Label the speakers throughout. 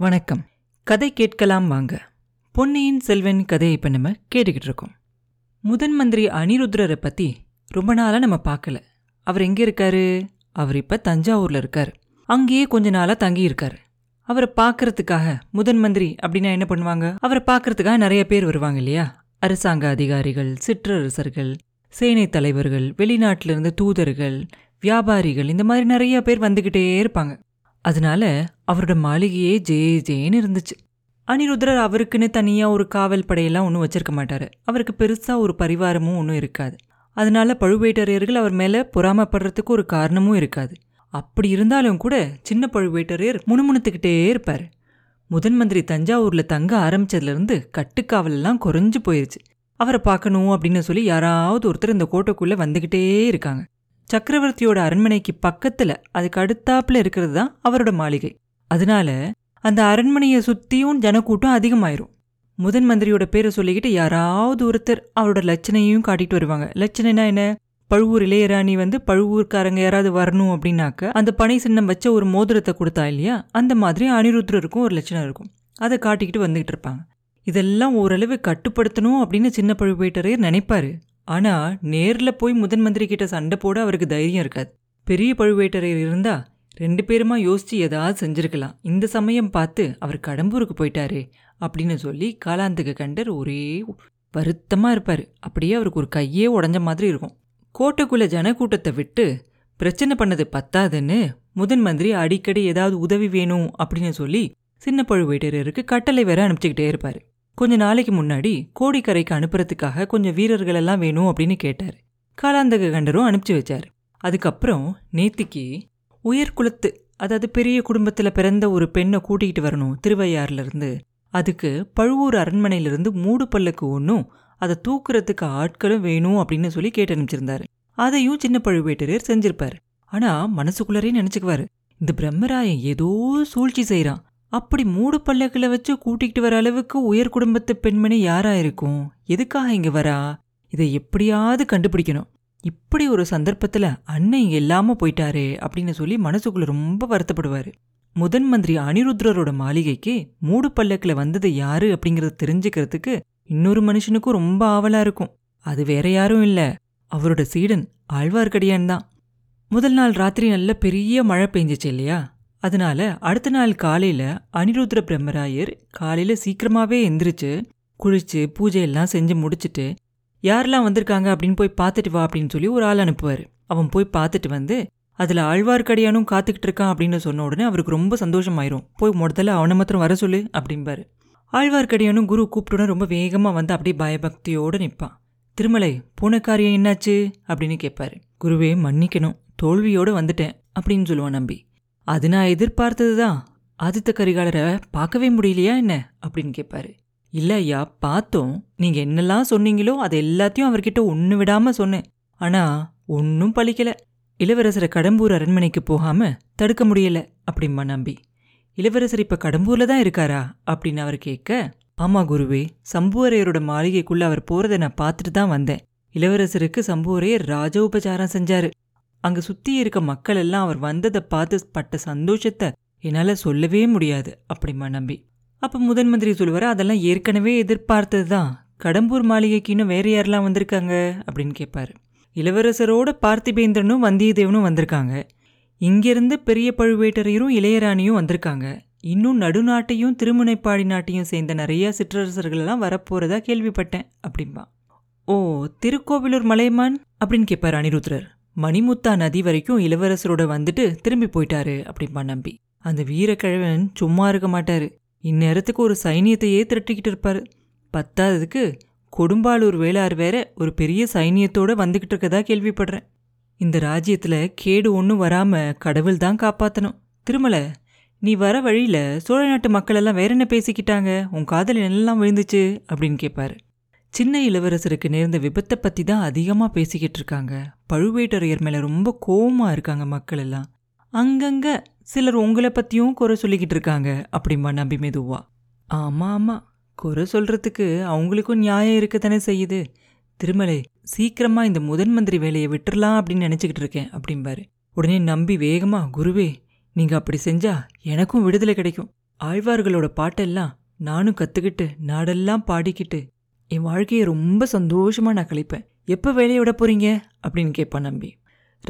Speaker 1: வணக்கம். கதை கேட்கலாம் வாங்க. பொன்னியின் செல்வன் கதையை இப்போ நம்ம கேட்டுக்கிட்டு இருக்கோம். முதன் மந்திரி அனிருத்ரரை பற்றி ரொம்ப நாளாக நம்ம பார்க்கல. அவர் எங்கே இருக்காரு? அவர் இப்போ தஞ்சாவூரில் இருக்கார். அங்கேயே கொஞ்ச நாளாக தங்கி இருக்காரு. அவரை பார்க்கறதுக்காக முதன் மந்திரி அப்படின்னா என்ன பண்ணுவாங்க? அவரை பார்க்கறதுக்காக நிறைய பேர் வருவாங்க இல்லையா? அரசாங்க அதிகாரிகள் சிற்றரசர்கள் சேனை தலைவர்கள் வெளிநாட்டிலிருந்து தூதர்கள் வியாபாரிகள் இந்த மாதிரி நிறைய பேர் வந்துக்கிட்டே இருப்பாங்க. அதனால அவரோட மாளிகையே ஜே ஜேன்னு இருந்துச்சு. அனிருத்ரர் அவருக்குன்னு தனியாக ஒரு காவல் படையெல்லாம் ஒன்றும் வச்சிருக்க மாட்டாரு. அவருக்கு பெருசாக ஒரு பரிவாரமும் ஒன்றும் இருக்காது. அதனால பழுவேட்டரையர்கள் அவர் மேலே பொறாமப்படுறதுக்கு ஒரு காரணமும் இருக்காது. அப்படி இருந்தாலும் கூட சின்ன பழுவேட்டரையர் முணுமுணுத்துக்கிட்டே இருப்பார். முதன் மந்திரி தஞ்சாவூரில் தங்க ஆரம்பிச்சதுலேருந்து கட்டுக்காவலெல்லாம் குறைஞ்சு போயிருச்சு. அவரை பார்க்கணும் அப்படின்னு சொல்லி யாராவது ஒருத்தர் இந்த கோட்டைக்குள்ளே வந்துக்கிட்டே இருக்காங்க. சக்கரவர்த்தியோட அரண்மனைக்கு பக்கத்துல அதுக்கு அடுத்தாப்புல இருக்கிறது தான் அவரோட மாளிகை. அதனால அந்த அரண்மனையை சுத்தியும் ஜனக்கூட்டம் அதிகமாயிரும். முதன் மந்திரியோட பேரை சொல்லிக்கிட்டு யாராவது ஒருத்தர் அவரோட லட்சணையும் காட்டிட்டு வருவாங்க. லட்சணைனா என்ன? பழுவூர் இளையராணி வந்து பழுவூர்காரங்க யாராவது வரணும் அப்படின்னாக்க அந்த பனை சின்னம் வச்ச ஒரு மோதிரத்தை கொடுத்தா இல்லையா? அந்த மாதிரி அனிருத்ரருக்கும் ஒரு லட்சணம் இருக்கும். அதை காட்டிக்கிட்டு வந்துகிட்டு இருப்பாங்க. இதெல்லாம் ஓரளவு கட்டுப்படுத்தணும் அப்படின்னு சின்ன பழுவேட்டரையர் நினைப்பாரு. ஆனா நேர்ல போய் முதன் மந்திரி கிட்ட சண்டை போட அவருக்கு தைரியம் இருக்காது. பெரிய பழுவேட்டரையர் இருந்தா ரெண்டு பேருமா யோசிச்சு ஏதாவது செஞ்சிருக்கலாம். இந்த சமயம் பார்த்து அவர் கடம்பூருக்கு போயிட்டாரு அப்படின்னு சொல்லி காலாந்தக கண்டர் ஒரே வருத்தமா இருப்பாரு. அப்படியே அவருக்கு ஒரு கையே உடஞ்ச மாதிரி இருக்கும். கோட்டைக்குள்ள ஜனக்கூட்டத்தை விட்டு பிரச்சனை பண்ணது பத்தாதுன்னு முதன் மந்திரி அடிக்கடி ஏதாவது உதவி வேணும் அப்படின்னு சொல்லி சின்ன பழுவேட்டரையருக்கு கட்டளை வேற அனுப்பிச்சுக்கிட்டே இருப்பாரு. கொஞ்ச நாளைக்கு முன்னாடி கோடிக்கரைக்கு அனுப்புறதுக்காக கொஞ்சம் வீரர்கள் எல்லாம் வேணும் அப்படின்னு கேட்டார். காலாந்தக கண்டரும் அனுப்பிச்சு வச்சார். அதுக்கப்புறம் நேத்திக்கு உயர்குலத்து அதாவது பெரிய குடும்பத்தில் பிறந்த ஒரு பெண்ணை கூட்டிகிட்டு வரணும் திருவையாறுல இருந்து அதுக்கு பழுவூர் அரண்மனையிலிருந்து மூடு பல்லுக்கு ஒன்றும் அதை தூக்குறதுக்கு ஆட்களும் வேணும் அப்படின்னு சொல்லி கேட்டு அனுப்பிச்சிருந்தாரு. அதையும் சின்ன பழுவேட்டரையர் செஞ்சிருப்பார். ஆனா மனசுக்குள்ளரே நினச்சிக்குவார். இந்த பிரம்மராயன் ஏதோ சூழ்ச்சி செய்றான். அப்படி மூடு பல்லக்குல வச்சு கூட்டிகிட்டு வர அளவுக்கு உயர் குடும்பத்து பெண்மணி யாரா இருக்கும்? எதுக்காக இங்க வரா? இதை எப்படியாவது கண்டுபிடிக்கணும். இப்படி ஒரு சந்தர்ப்பத்துல அண்ணன் இங்க இல்லாம போயிட்டாரே அப்படின்னு சொல்லி மனசுக்குள்ள ரொம்ப வருத்தப்படுவாரு. முதன் மந்திரி அனிருத்ரரோட மாளிகைக்கு மூடு பல்லக்குல வந்தது யாரு அப்படிங்கறத தெரிஞ்சுக்கிறதுக்கு இன்னொரு மனுஷனுக்கும் ரொம்ப ஆவலா இருக்கும். அது வேற யாரும் இல்ல. அவரோட சீடன் ஆழ்வார்க்கடியான் தான். முதல் நாள் ராத்திரி நல்ல பெரிய மழை பெஞ்சிச்சு இல்லையா? அதனால அடுத்த நாள் காலையில அனிருத்ர பிரம்மராயர் காலையில சீக்கிரமாவே எந்திரிச்சு குளிச்சு பூஜை எல்லாம் செஞ்சு முடிச்சிட்டு யாரெல்லாம் வந்திருக்காங்க அப்படின்னு போய் பார்த்துட்டு வா அப்படின்னு சொல்லி ஒரு ஆள் அனுப்புவார். அவன் போய் பார்த்துட்டு வந்து அதில் ஆழ்வார்க்கடியானும் காத்துக்கிட்டு இருக்கான் அப்படின்னு சொன்ன உடனே அவருக்கு ரொம்ப சந்தோஷமாயிரும். போய் முதல்ல அவனை மாத்திரம் வர சொல்லு அப்படிம்பாரு. ஆழ்வார்க்கடியானும் குரு கூப்பிட்டோன்னு ரொம்ப வேகமாக வந்து அப்படியே பயபக்தியோடு நிற்பான் திருமலை பூனை காரியம் என்னாச்சு? அப்படின்னு கேட்பாரு குருவே மன்னிக்கணும். தோல்வியோடு வந்துட்டேன் அப்படின்னு சொல்லுவான் நம்பி. அது நான் எதிர்பார்த்தது தான் ஆதித்த கரிகாலரை பார்க்கவே முடியலையா என்ன? அப்படின்னு கேட்பாரு. இல்ல ஐயா பார்த்தோம். நீங்க என்னெல்லாம் சொன்னீங்களோ அது எல்லாத்தையும் அவர்கிட்ட ஒன்று விடாம சொன்னேன். ஆனா ஒன்றும் பழிக்கல. இளவரசரை கடம்பூர் அரண்மனைக்கு போகாம தடுக்க முடியல அப்படிம்மா நம்பி. இளவரசர் இப்ப கடம்பூர்ல தான் இருக்காரா? அப்படின்னு அவர் கேட்க ஆமா குருவே சம்புவரையரோட மாளிகைக்குள்ள அவர் போறதை நான் பார்த்துட்டு தான் வந்தேன். இளவரசருக்கு சம்புவரையர் ராஜ உபச்சாரம் செஞ்சாரு. அங்க சுத்தி இருக்க மக்கள் எல்லாம் அவர் வந்ததை பார்த்து பட்ட சந்தோஷத்தை என்னால சொல்லவே முடியாது அப்படிமா நம்பி. அப்ப முதன் மந்திரி சொல்லுவார் அதெல்லாம் ஏற்கனவே எதிர்பார்த்தது தான் கடம்பூர் மாளிகைக்கு இன்னும் வேற யாரெல்லாம் வந்திருக்காங்க? அப்படின்னு கேட்பாரு இளவரசரோட பார்த்திபேந்திரனும் வந்தியத்தேவனும் வந்திருக்காங்க. இங்கிருந்து பெரிய பழுவேட்டரையரும் இளையராணியும் வந்திருக்காங்க. இன்னும் நடுநாட்டையும் திருமுனைப்பாடி நாட்டையும் சேர்ந்த நிறைய சிற்றரசர்கள் எல்லாம் வரப்போறதா கேள்விப்பட்டேன் அப்படின்பா ஓ திருக்கோவிலூர் மலையமான் அப்படின்னு கேட்பாரு அனிருத்ரர் மணிமுத்தா நதி வரைக்கும் இளவரசரோட வந்துட்டு திரும்பி போயிட்டாரு அப்படிம்பா நம்பி. அந்த வீரக்கிழவன் சும்மா இருக்க மாட்டாரு. இந்நேரத்துக்கு ஒரு சைனியத்தையே திரட்டிக்கிட்டு இருப்பாரு. பத்தாததுக்கு கொடும்பாளூர் வேளார் வேற ஒரு பெரிய சைனியத்தோட வந்துகிட்டு இருக்கதா கேள்விப்படுறேன். இந்த ராஜ்யத்துல கேடு ஒன்றும் வராம கடவுள் தான் காப்பாத்தணும். திருமலை நீ வர வழியில சோழ நாட்டு மக்கள் எல்லாம் வேற என்ன பேசிக்கிட்டாங்க? உன் காதல் என்னெல்லாம் விழுந்துச்சு? அப்படின்னு கேட்பாரு சின்ன இளவரசருக்கு நேர்ந்த விபத்தை பத்தி தான் அதிகமாக பேசிக்கிட்டு இருக்காங்க. பழுவேட்டரையர் மேல ரொம்ப கோவமா இருக்காங்க மக்கள் எல்லாம். அங்கங்கே சிலர் உங்களை பற்றியும் குறை சொல்லிக்கிட்டு இருக்காங்க அப்படிம்பா நம்பி மெதுவா. ஆமா ஆமா. குறை சொல்றதுக்கு அவங்களுக்கும் நியாயம் இருக்கத்தானே செய்யுது. திருமலை சீக்கிரமா இந்த முதன் மந்திரி வேலையை விட்டுறலாம் அப்படின்னு நினச்சிக்கிட்டு இருக்கேன் அப்படிம்பாரு. உடனே நம்பி வேகமா குருவே நீங்க அப்படி செஞ்சா எனக்கும் விடுதலை கிடைக்கும். ஆழ்வார்களோட பாட்டெல்லாம் நானும் கத்துக்கிட்டு நாடெல்லாம் பாடிக்கிட்டு என் வாழ்க்கையை ரொம்ப சந்தோஷமாக நான் கழிப்பேன். எப்போ வேலையை விட போகிறீங்க அப்படின்னு கேட்பான் நம்பி.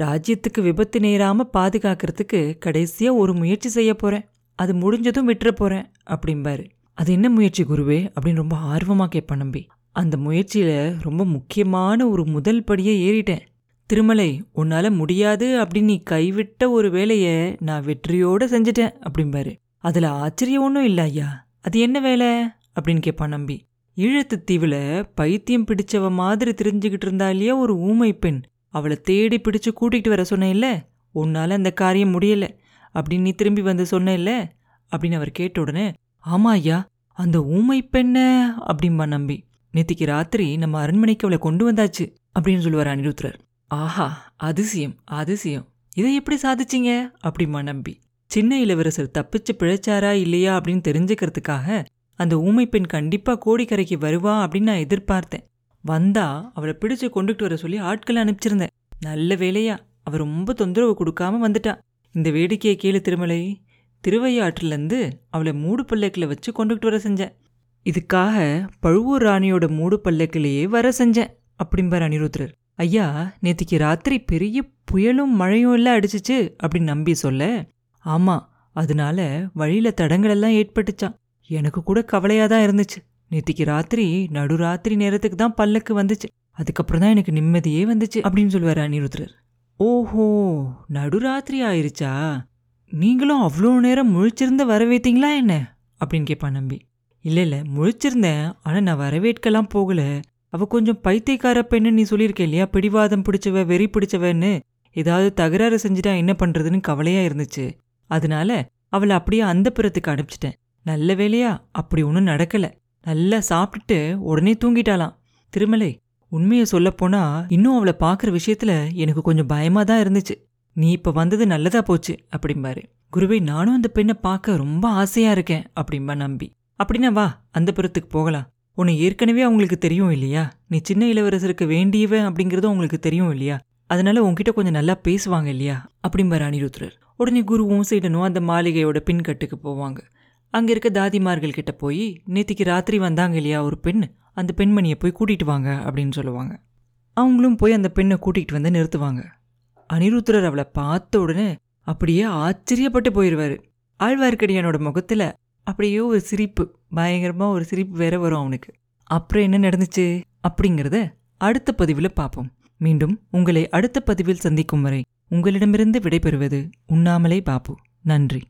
Speaker 1: ராஜ்யத்துக்கு விபத்து நேராமல் பாதுகாக்கிறதுக்கு கடைசியாக ஒரு முயற்சி செய்ய போறேன். அது முடிஞ்சதும் விட்டுற போறேன் அப்படிம்பாரு. அது என்ன முயற்சி குருவே? அப்படின்னு ரொம்ப ஆர்வமாக கேட்பான் நம்பி. அந்த முயற்சியில் ரொம்ப முக்கியமான ஒரு முதல் படியை ஏறிட்டேன். திருமலை உன்னால் முடியாது அப்படின்னு நீ கைவிட்ட ஒரு வேலையை நான் வெற்றியோடு செஞ்சுட்டேன் அப்படிம்பாரு. அதில் ஆச்சரியம் ஒன்றும் இல்லை ஐயா. அது என்ன வேலை? அப்படின்னு கேட்பான் நம்பி. ஈழத்து தீவுல பைத்தியம் பிடிச்சவ மாதிரி தெரிஞ்சுக்கிட்டு இருந்தா இல்லையா ஒரு ஊமை பெண்? அவளை தேடி பிடிச்சு கூட்டிகிட்டு வர சொன்னேன்ல? உன்னால அந்த காரியம் முடியல. அப்படின்னு நீ திரும்பி வந்து சொன்னேல்ல அப்படின்னு அவர் கேட்ட உடனே ஆமா ஐயா அந்த ஊமை பெண்ண அப்படிம்பா நம்பி. நேத்திக்கு ராத்திரி நம்ம அரண்மனைக்கு அவளை கொண்டு வந்தாச்சு அப்படின்னு சொல்லுவார் அனிருத்ரர் ஆஹா அதிசயம் அதிசயம். இதை எப்படி சாதிச்சீங்க? அப்படிமா நம்பி. சின்ன இளவரசர் தப்பிச்சு பிழைச்சாரா இல்லையா? அப்படின்னு தெரிஞ்சுக்கிறதுக்காக அந்த ஊமை பெண் கண்டிப்பா கோடிக்கரைக்கு வருவா அப்படின்னு நான் எதிர்பார்த்தேன். வந்தா அவளை பிடிச்சு கொண்டுகிட்டு வர சொல்லி ஆட்களை அனுப்பிச்சிருந்தேன். நல்ல வேலையா அவ ரொம்ப தொந்தரவு கொடுக்காம வந்துட்டா. இந்த வேடிக்கையை கேளு திருமலை. திருவையாற்றிலேருந்து அவளை மூடு பல்லக்கில் வச்சு கொண்டுகிட்டு வர செஞ்சேன். இதுக்காக பழுவூர் ராணியோட மூடு பல்லக்கிலேயே வர செஞ்சேன் அப்படிம்பார் அனிருத்ரர் ஐயா நேத்திக்கு ராத்திரி பெரிய புயலும் மழையும் எல்லாம் அடிச்சிச்சு அப்படின்னு நம்பி சொல்ல? ஆமா அதனால வழியில் தடங்களெல்லாம் ஏற்பட்டுச்சான் எனக்கு கூட கவலையா தான் இருந்துச்சு. நேற்றுக்கு ராத்திரி நடுராத்திரி நேரத்துக்கு தான் பல்லக்கு வந்துச்சு. அதுக்கப்புறம் தான் எனக்கு நிம்மதியே வந்துச்சு அப்படின்னு சொல்லுவார் அனிருத்ரர் ஓஹோ நடுராத்திரி ஆயிருச்சா? நீங்களும் அவ்வளோ நேரம் முழிச்சிருந்து வரவேத்தீங்களா என்ன? அப்படின்னு கேட்பான் நம்பி. இல்லை இல்லை முழிச்சிருந்தேன் ஆனால் நான் வரவேற்கலாம் போகல. அவ கொஞ்சம் பைத்தியக்கார பெண்ணு நீ சொல்லியிருக்க இல்லையா? பிடிவாதம் பிடிச்சவ வெறி பிடிச்சவன்னு ஏதாவது தகராறு செஞ்சுட்டா என்ன பண்றதுன்னு கவலையா இருந்துச்சு. அதனால அவளை அப்படியே அந்த புறத்துக்கு அனுப்பிச்சிட்டேன். நல்ல வேலையா? அப்படி ஒன்றும் நடக்கல. நல்லா சாப்பிட்டுட்டு உடனே தூங்கிட்டாளாம். திருமலை உண்மையை சொல்லப்போனா இன்னும் அவளை பார்க்குற விஷயத்துல எனக்கு கொஞ்சம் பயமா தான் இருந்துச்சு. நீ இப்ப வந்தது நல்லதா போச்சு அப்படிம்பாரு. குருவே நானும் அந்த பெண்ணை பார்க்க ரொம்ப ஆசையா இருக்கேன் அப்படிம்பா நம்பி. அப்படின்னா வா அந்த புறத்துக்கு போகலாம். உன்னை ஏற்கனவே அவங்களுக்கு தெரியும் இல்லையா? நீ சின்ன இளவரசருக்கு வேண்டியவன் அப்படிங்கறதும் உங்களுக்கு தெரியும் இல்லையா? அதனால உன்கிட்ட கொஞ்சம் நல்லா பேசுவாங்க இல்லையா? அப்படிம்பாரு அனிருத்ரர். உடனே குருவும் சீடனும் அந்த மாளிகையோட பின்கட்டுக்கு போவாங்க. அங்க இருக்க தாதிமார்கள் கிட்ட போய் நேத்திக்கு ராத்திரி வந்தாங்க இல்லையா ஒரு பெண் அந்த பெண்மணியை போய் கூட்டிட்டு வாங்க அப்படின்னு சொல்லுவாங்க. அவங்களும் போய் அந்த பெண்ணை கூட்டிகிட்டு வந்து நிறுத்துவாங்க. அனிருத்ரர் அவளை பார்த்த உடனே அப்படியே ஆச்சரியப்பட்டு போயிடுவார் ஆழ்வார்க்கடியானோட முகத்துல அப்படியே ஒரு சிரிப்பு பயங்கரமா ஒரு சிரிப்பு வேற வரும் அவனுக்கு. அப்புறம் என்ன நடந்துச்சு? அப்படிங்கிறத அடுத்த பதிவில் பார்ப்போம். மீண்டும் உங்களை அடுத்த பதிவில் சந்திக்கும் வரை உங்களிடமிருந்து விடைபெறுவது உண்ணாமலே பாப்பு நன்றி.